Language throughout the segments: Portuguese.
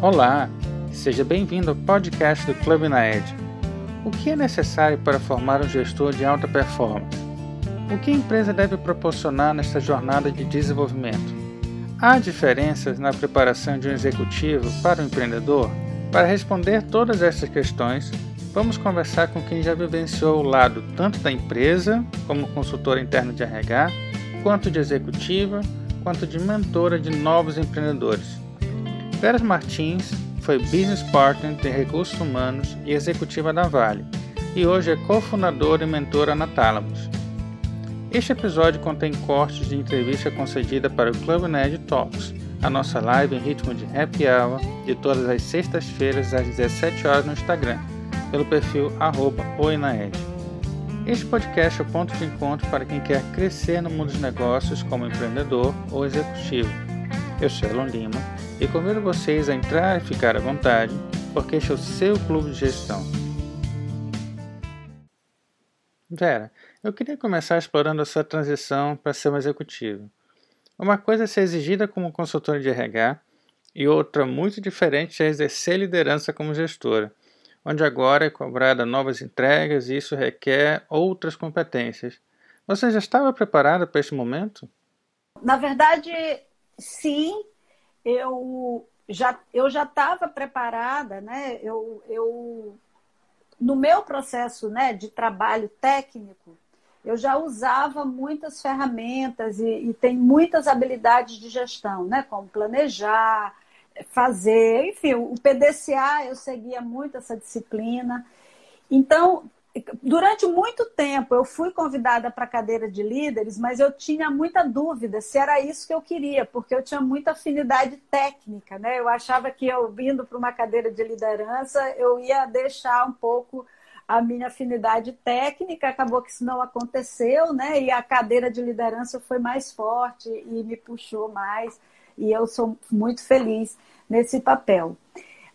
Olá, seja bem-vindo ao podcast do Clube na Ed. O que é necessário para formar um gestor de alta performance? O que a empresa deve proporcionar nesta jornada de desenvolvimento? Há diferenças na preparação de um executivo para um empreendedor? Para responder todas estas questões, vamos conversar com quem já vivenciou o lado tanto da empresa, como consultor interno de RH, quanto de executiva, quanto de mentora de novos empreendedores. Vera Martins foi Business Partner de Recursos Humanos e executiva da Vale, e hoje é cofundadora e mentora na Thalamus. Este episódio contém cortes de entrevista concedida para o Club Nerd Talks, a nossa live em ritmo de happy hour de todas as sextas-feiras às 17 horas no Instagram, pelo perfil arroba Este podcast é o ponto de encontro para quem quer crescer no mundo dos negócios como empreendedor ou executivo. Eu sou Elon Lima e convido vocês a entrar e ficar à vontade, porque este é o seu clube de gestão. Vera, eu queria começar explorando a sua transição para ser um executivo. Uma coisa é ser exigida como consultora de RH e outra muito diferente é exercer liderança como gestora, onde agora é cobrada novas entregas e isso requer outras competências. Você já estava preparada para este momento? Na verdade, sim, eu já eu já estava preparada, né? Eu, eu no meu processo, né, de trabalho técnico, eu já usava muitas ferramentas e, e tem muitas habilidades de gestão, né? Como planejar, fazer, enfim, o PDCA eu seguia muito essa disciplina. Então, durante muito tempo eu fui convidada para a cadeira de líderes, mas eu tinha muita dúvida se era isso que eu queria, porque eu tinha muita afinidade técnica, né? Eu achava que eu vindo para uma cadeira de liderança, eu ia deixar um pouco a minha afinidade técnica, acabou que isso não aconteceu, né? E a cadeira de liderança foi mais forte e me puxou mais, e eu sou muito feliz nesse papel.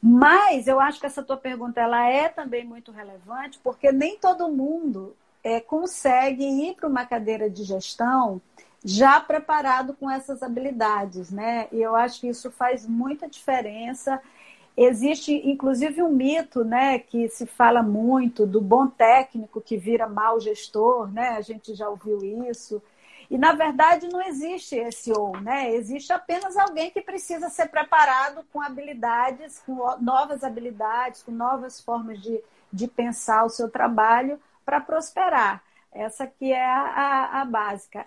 Mas eu acho que essa tua pergunta ela é também muito relevante, porque nem todo mundo é, consegue ir para uma cadeira de gestão já preparado com essas habilidades, né? E eu acho que isso faz muita diferença. Existe, inclusive, um mito, né, que se fala muito do bom técnico que vira mau gestor, né? A gente já ouviu isso. E, na verdade, não existe esse ou, né? Existe apenas alguém que precisa ser preparado com habilidades, com novas habilidades, com novas formas de, de pensar o seu trabalho para prosperar. Essa que é a, a, básica.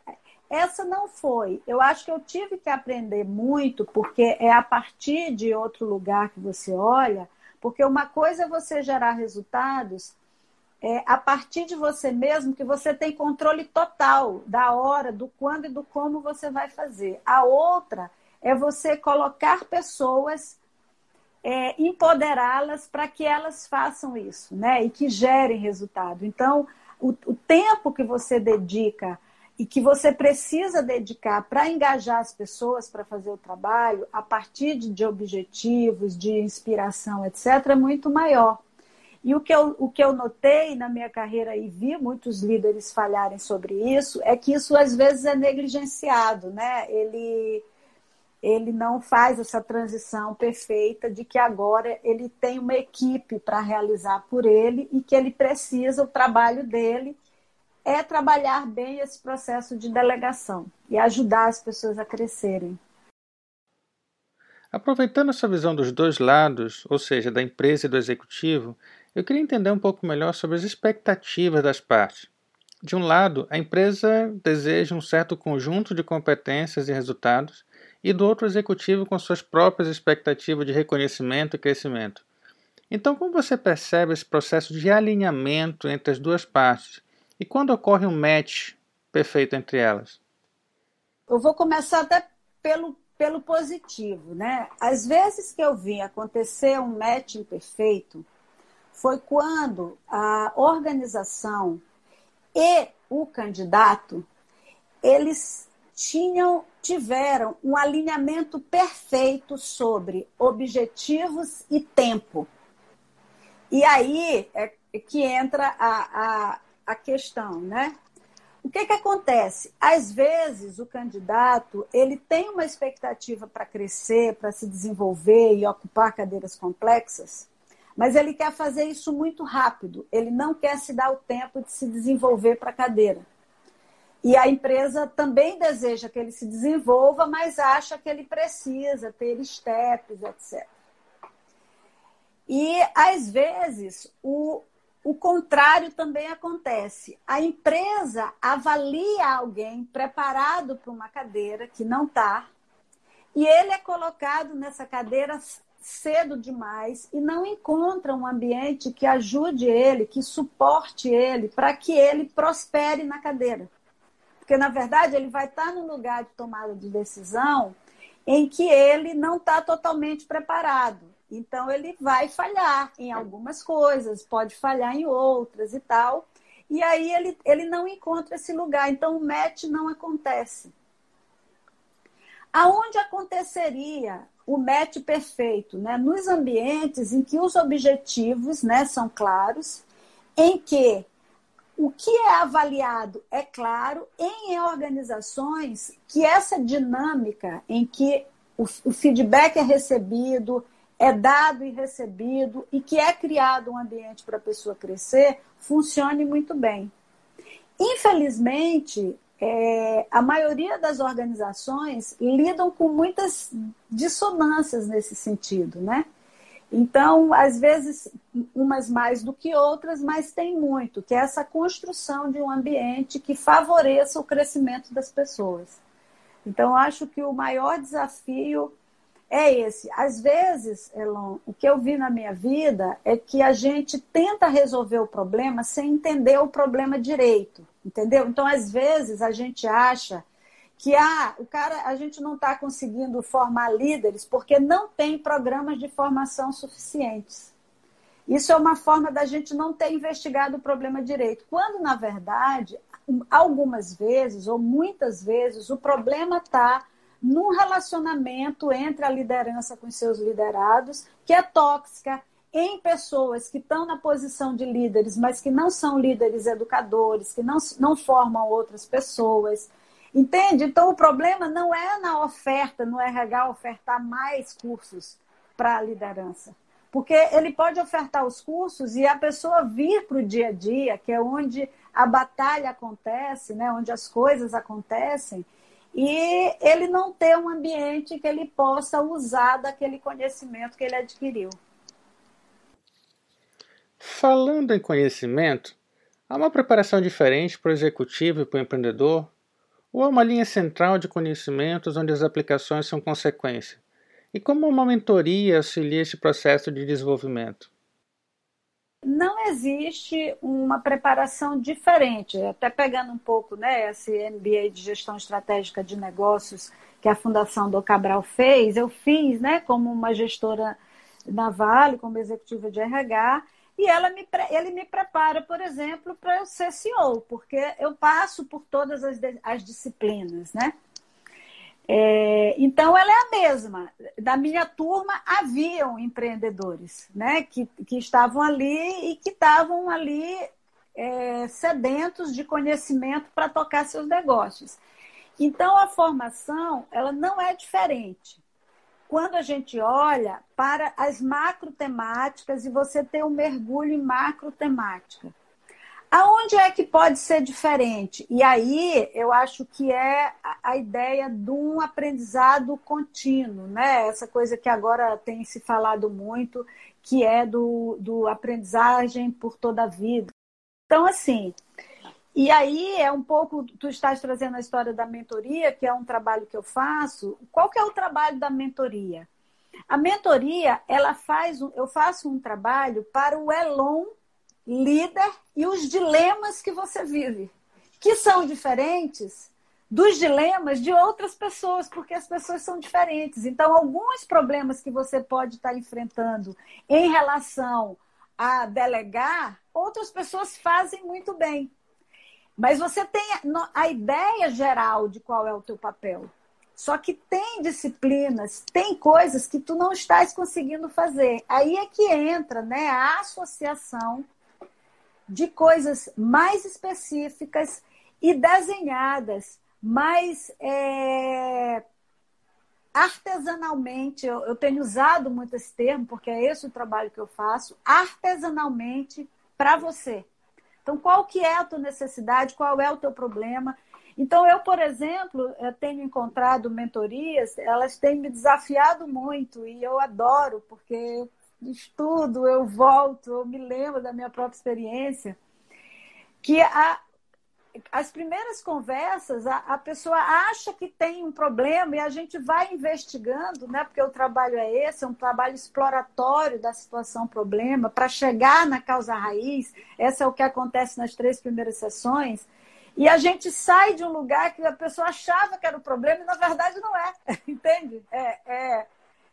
Essa não foi. Eu acho que eu tive que aprender muito, porque é a partir de outro lugar que você olha, porque uma coisa é você gerar resultados é, a partir de você mesmo que você tem controle total da hora, do quando e do como você vai fazer. A outra é você colocar pessoas, é, empoderá-las para que elas façam isso, né? E que gerem resultado. Então, o, o tempo que você dedica e que você precisa dedicar para engajar as pessoas para fazer o trabalho, a partir de, de objetivos, de inspiração, etc., é muito maior. E o que, eu, o que eu notei na minha carreira e vi muitos líderes falharem sobre isso é que isso às vezes é negligenciado, né? Ele, ele não faz essa transição perfeita de que agora ele tem uma equipe para realizar por ele e que ele precisa, o trabalho dele é trabalhar bem esse processo de delegação e ajudar as pessoas a crescerem. Aproveitando essa visão dos dois lados, ou seja, da empresa e do executivo, eu queria entender um pouco melhor sobre as expectativas das partes. De um lado, a empresa deseja um certo conjunto de competências e resultados, e do outro, o executivo com suas próprias expectativas de reconhecimento e crescimento. Então, como você percebe esse processo de alinhamento entre as duas partes? E quando ocorre um match perfeito entre elas? Eu vou começar até pelo, pelo positivo, né? Às vezes que eu vi acontecer um match imperfeito, foi quando a organização e o candidato eles tinham tiveram um alinhamento perfeito sobre objetivos e tempo. E aí é que entra a, a, a questão, né? o que, que acontece? Às vezes, o candidato ele tem uma expectativa para crescer, para se desenvolver e ocupar cadeiras complexas, mas ele quer fazer isso muito rápido. Ele não quer se dar o tempo de se desenvolver para a cadeira. E a empresa também deseja que ele se desenvolva, mas acha que ele precisa ter steps, etc. E, às vezes, o, o contrário também acontece. A empresa avalia alguém preparado para uma cadeira que não está, e ele é colocado nessa cadeira cedo demais e não encontra um ambiente que ajude ele, que suporte ele, para que ele prospere na cadeira. Porque, na verdade, ele vai estar num lugar de tomada de decisão em que ele não está totalmente preparado. Então, ele vai falhar em algumas coisas, pode falhar em outras e tal. E aí ele, ele não encontra esse lugar. Então, o match não acontece. Aonde aconteceria o match perfeito? Né? Nos ambientes em que os objetivos né, são claros, em que o que é avaliado é claro, em organizações que essa dinâmica em que o, o feedback é recebido, é dado e recebido e que é criado um ambiente para a pessoa crescer, funcione muito bem. Infelizmente, é, a maioria das organizações lidam com muitas dissonâncias nesse sentido, né? Então, às vezes, umas mais do que outras, mas tem muito, que é essa construção de um ambiente que favoreça o crescimento das pessoas. Então, acho que o maior desafio é esse. Às vezes, Elon, o que eu vi na minha vida é que a gente tenta resolver o problema sem entender o problema direito, entendeu? Então, às vezes, a gente acha que ah, o cara, a gente não está conseguindo formar líderes porque não tem programas de formação suficientes. Isso é uma forma da gente não ter investigado o problema direito. Quando, na verdade, algumas vezes ou muitas vezes, o problema está num relacionamento entre a liderança com seus liderados, que é tóxica, em pessoas que estão na posição de líderes, mas que não são líderes educadores, que não, não formam outras pessoas. Entende? Então, o problema não é na oferta, no RH ofertar mais cursos para a liderança. Porque ele pode ofertar os cursos e a pessoa vir para o dia a dia, que é onde a batalha acontece, né? onde as coisas acontecem, e ele não ter um ambiente que ele possa usar daquele conhecimento que ele adquiriu. Falando em conhecimento, há uma preparação diferente para o executivo e para o empreendedor? Ou há uma linha central de conhecimentos onde as aplicações são consequência? E como uma mentoria auxilia esse processo de desenvolvimento? Não existe uma preparação diferente, até pegando um pouco né, esse MBA de gestão estratégica de negócios que a Fundação do Cabral fez, eu fiz né, como uma gestora na Vale, como executiva de RH, e ela me, ele me prepara, por exemplo, para eu ser CEO, porque eu passo por todas as, as disciplinas, né? É, então, ela é a mesma. Da minha turma, haviam empreendedores né, que, que estavam ali e que estavam ali é, sedentos de conhecimento para tocar seus negócios. Então, a formação ela não é diferente. Quando a gente olha para as macro temáticas e você tem um mergulho em macro temática. Aonde é que pode ser diferente? E aí eu acho que é a ideia de um aprendizado contínuo, né? Essa coisa que agora tem se falado muito, que é do, do aprendizagem por toda a vida. Então, assim, e aí é um pouco, tu estás trazendo a história da mentoria, que é um trabalho que eu faço. Qual que é o trabalho da mentoria? A mentoria, ela faz, eu faço um trabalho para o Elon líder e os dilemas que você vive, que são diferentes dos dilemas de outras pessoas, porque as pessoas são diferentes. Então, alguns problemas que você pode estar enfrentando em relação a delegar, outras pessoas fazem muito bem. Mas você tem a ideia geral de qual é o teu papel. Só que tem disciplinas, tem coisas que tu não estás conseguindo fazer. Aí é que entra né, a associação de coisas mais específicas e desenhadas, mas é, artesanalmente, eu, eu tenho usado muito esse termo, porque é esse o trabalho que eu faço, artesanalmente para você. Então, qual que é a tua necessidade, qual é o teu problema? Então, eu, por exemplo, eu tenho encontrado mentorias, elas têm me desafiado muito e eu adoro, porque estudo, eu volto, eu me lembro da minha própria experiência, que a, as primeiras conversas, a, a, pessoa acha que tem um problema e a gente vai investigando, né? Porque o trabalho é esse, é um trabalho exploratório da situação problema, para chegar na causa raiz. Essa é o que acontece nas três primeiras sessões. E a gente sai de um lugar que a pessoa achava que era o problema e na verdade não é, entende? É, é,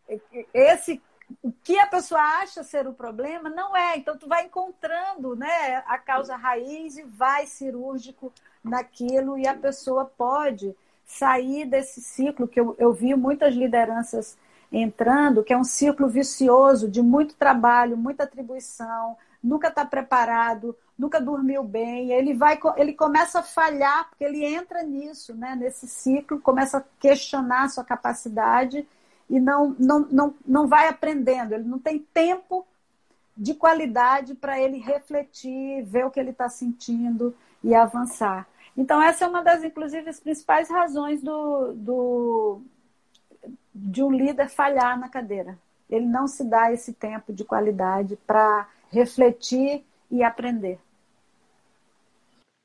é esse o que a pessoa acha ser o problema não é. Então, tu vai encontrando né, a causa raiz e vai cirúrgico naquilo, e a pessoa pode sair desse ciclo que eu, eu vi muitas lideranças entrando, que é um ciclo vicioso de muito trabalho, muita atribuição, nunca está preparado, nunca dormiu bem, ele vai, ele começa a falhar porque ele entra nisso, né, nesse ciclo, começa a questionar a sua capacidade e não, não, não, não vai aprendendo, ele não tem tempo de qualidade para ele refletir, ver o que ele está sentindo e avançar. Então, essa é uma das, inclusive, as principais razões do, do, de um líder falhar na cadeira. Ele não se dá esse tempo de qualidade para refletir e aprender.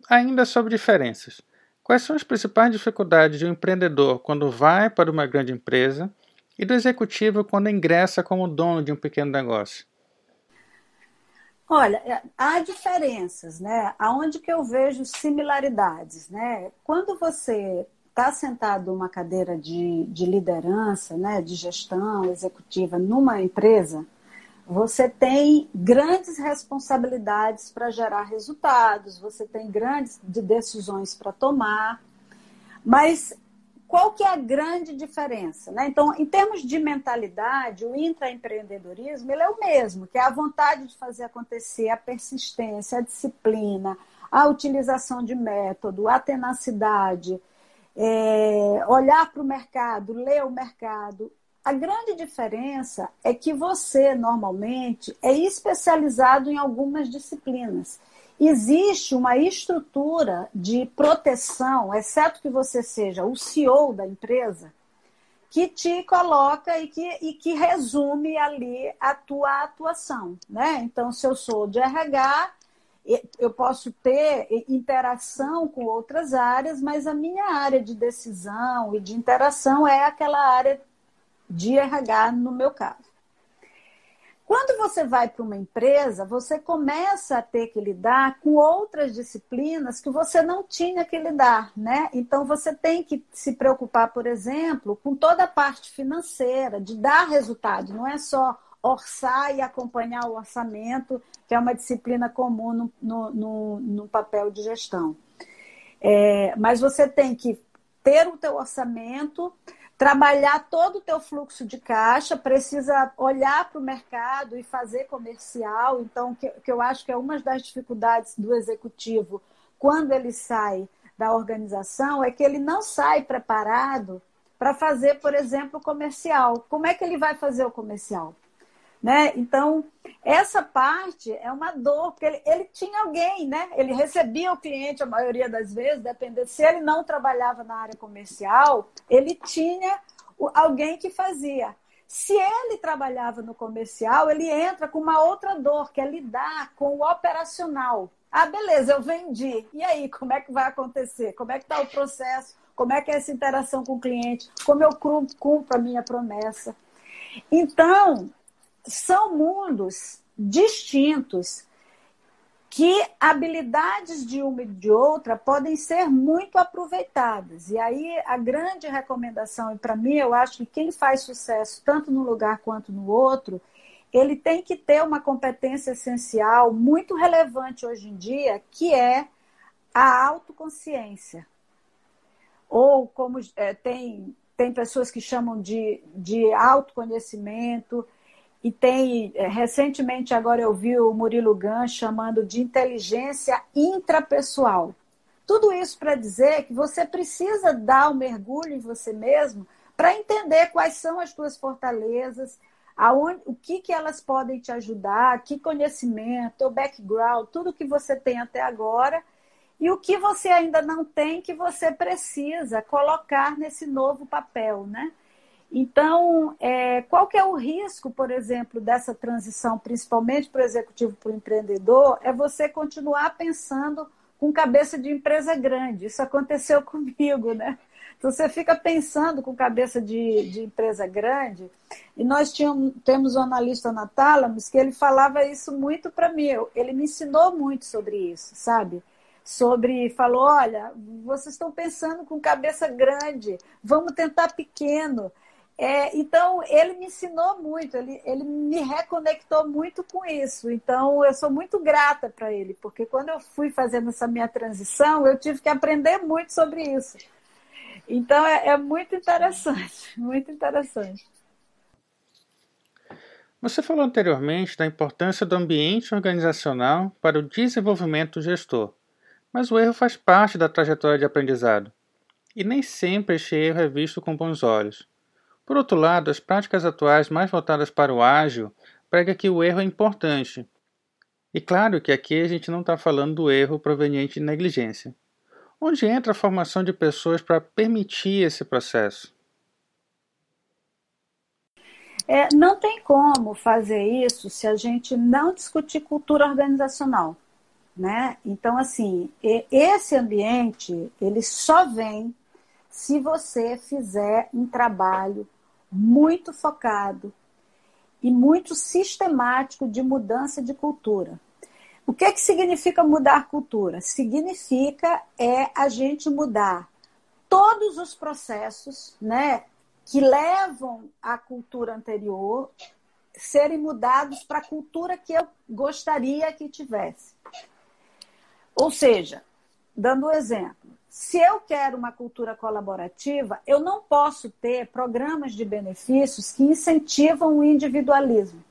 Ainda sobre diferenças. Quais são as principais dificuldades de um empreendedor quando vai para uma grande empresa e do executivo quando ingressa como dono de um pequeno negócio? Olha, é, há diferenças, né? Aonde que eu vejo similaridades, né? Quando você está sentado numa cadeira de, de liderança, né, de gestão executiva numa empresa, você tem grandes responsabilidades para gerar resultados, você tem grandes decisões para tomar, mas qual que é a grande diferença? Né? Então, em termos de mentalidade, o intraempreendedorismo ele é o mesmo, que é a vontade de fazer acontecer, a persistência, a disciplina, a utilização de método, a tenacidade, é, olhar para o mercado, ler o mercado. A grande diferença é que você, normalmente, é especializado em algumas disciplinas existe uma estrutura de proteção, exceto que você seja o CEO da empresa, que te coloca e que, e que resume ali a tua atuação. Né? Então, se eu sou de RH, eu posso ter interação com outras áreas, mas a minha área de decisão e de interação é aquela área de RH, no meu caso. Quando você vai para uma empresa, você começa a ter que lidar com outras disciplinas que você não tinha que lidar, né? Então você tem que se preocupar, por exemplo, com toda a parte financeira, de dar resultado, não é só orçar e acompanhar o orçamento, que é uma disciplina comum no, no, no, no papel de gestão. É, mas você tem que ter o teu orçamento, trabalhar todo o teu fluxo de caixa, precisa olhar para o mercado e fazer comercial. Então, que, que eu acho que é uma das dificuldades do executivo quando ele sai da organização é que ele não sai preparado para fazer, por exemplo, comercial. Como é que ele vai fazer o comercial? Né? Então, essa parte é uma dor, porque ele, ele, tinha alguém, né? Ele recebia o cliente a maioria das vezes, dependendo. Se ele não trabalhava na área comercial, ele tinha alguém que fazia. Se ele trabalhava no comercial, ele entra com uma outra dor, que é lidar com o operacional. Ah, beleza, eu vendi. E aí, como é que vai acontecer? Como é que está o processo? Como é que é essa interação com o cliente? Como eu cumpro a minha promessa? Então, são mundos distintos que habilidades de uma e de outra podem ser muito aproveitadas. E aí a grande recomendação, e para mim eu acho que quem faz sucesso tanto num lugar quanto no outro, ele tem que ter uma competência essencial muito relevante hoje em dia, que é a autoconsciência. Ou como é, tem, tem pessoas que chamam de, de autoconhecimento, e tem, é, recentemente agora eu vi o Murilo Gan chamando de inteligência intrapessoal. Tudo isso para dizer que você precisa dar um mergulho em você mesmo para entender quais são as suas fortalezas, aonde, o que, que elas podem te ajudar, que conhecimento, o background, tudo que você tem até agora e o que você ainda não tem que você precisa colocar nesse novo papel, né? Então, é, qual que é o risco, por exemplo, dessa transição, principalmente para o executivo para o empreendedor, é você continuar pensando com cabeça de empresa grande. Isso aconteceu comigo, né? Então, você fica pensando com cabeça de, de empresa grande, e nós tínhamos, temos um analista na Thalamus que ele falava isso muito para mim, ele me ensinou muito sobre isso, sabe? Sobre, falou, olha, vocês estão pensando com cabeça grande, vamos tentar pequeno. É, então, ele me ensinou muito, ele, ele me reconectou muito com isso. Então, eu sou muito grata para ele, porque quando eu fui fazendo essa minha transição, eu tive que aprender muito sobre isso. Então, é, é muito interessante, muito interessante. Você falou anteriormente da importância do ambiente organizacional para o desenvolvimento do gestor, mas o erro faz parte da trajetória de aprendizado. E nem sempre este erro é visto com bons olhos. Por outro lado, as práticas atuais mais voltadas para o ágil pregam que o erro é importante. E claro que aqui a gente não está falando do erro proveniente de negligência. Onde entra a formação de pessoas para permitir esse processo? É, não tem como fazer isso se a gente não discutir cultura organizacional. Né? Então, assim, esse ambiente ele só vem se você fizer um trabalho muito focado e muito sistemático de mudança de cultura. O que, é que significa mudar cultura? Significa é a gente mudar todos os processos né, que levam à cultura anterior serem mudados para a cultura que eu gostaria que tivesse. Ou seja, dando um exemplo, se eu quero uma cultura colaborativa, eu não posso ter programas de benefícios que incentivam o individualismo.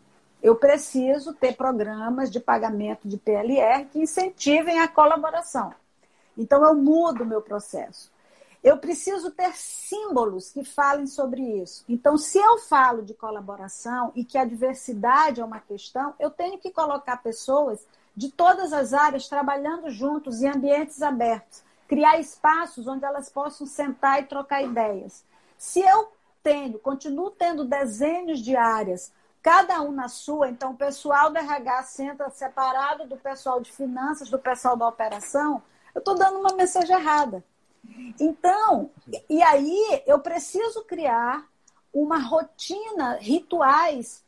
Eu preciso ter programas de pagamento de PLR que incentivem a colaboração. Então, eu mudo o meu processo. Eu preciso ter símbolos que falem sobre isso. Então, se eu falo de colaboração e que a diversidade é uma questão, eu tenho que colocar pessoas de todas as áreas trabalhando juntos em ambientes abertos criar espaços onde elas possam sentar e trocar ideias. Se eu tenho, continuo tendo desenhos de áreas, cada um na sua, então o pessoal do RH senta separado do pessoal de finanças, do pessoal da operação, eu estou dando uma mensagem errada. Então, e aí eu preciso criar uma rotina, rituais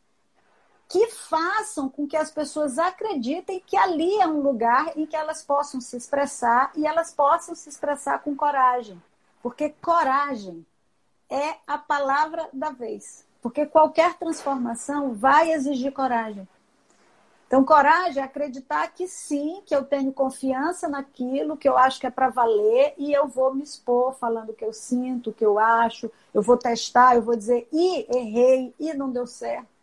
que façam com que as pessoas acreditem que ali é um lugar em que elas possam se expressar e elas possam se expressar com coragem. Porque coragem é a palavra da vez. Porque qualquer transformação vai exigir coragem. Então, coragem é acreditar que sim, que eu tenho confiança naquilo, que eu acho que é para valer e eu vou me expor falando o que eu sinto, o que eu acho, eu vou testar, eu vou dizer, e errei, e não deu certo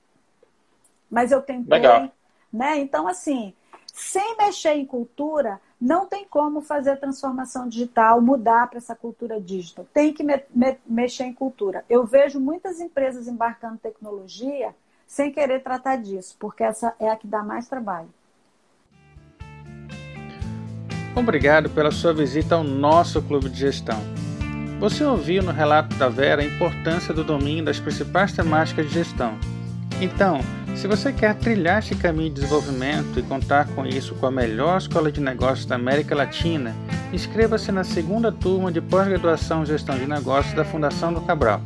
mas eu tentei. Legal. Né? Então, assim, sem mexer em cultura, não tem como fazer transformação digital, mudar para essa cultura digital. Tem que me, me, mexer em cultura. Eu vejo muitas empresas embarcando tecnologia sem querer tratar disso, porque essa é a que dá mais trabalho. Obrigado pela sua visita ao nosso clube de gestão. Você ouviu no relato da Vera a importância do domínio das principais temáticas de gestão. Então, se você quer trilhar este caminho de desenvolvimento e contar com isso com a melhor escola de negócios da América Latina, inscreva-se na segunda turma de pós-graduação em Gestão de Negócios da Fundação do Cabral.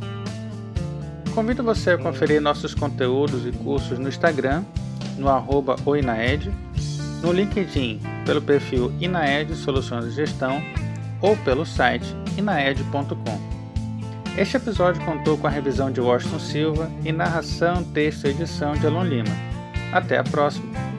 Convido você a conferir nossos conteúdos e cursos no Instagram, no arroba oinaed, no LinkedIn pelo perfil Inaed Soluções de Gestão ou pelo site inaed.com. Este episódio contou com a revisão de Washington Silva e narração, texto e edição de Alon Lima. Até a próxima!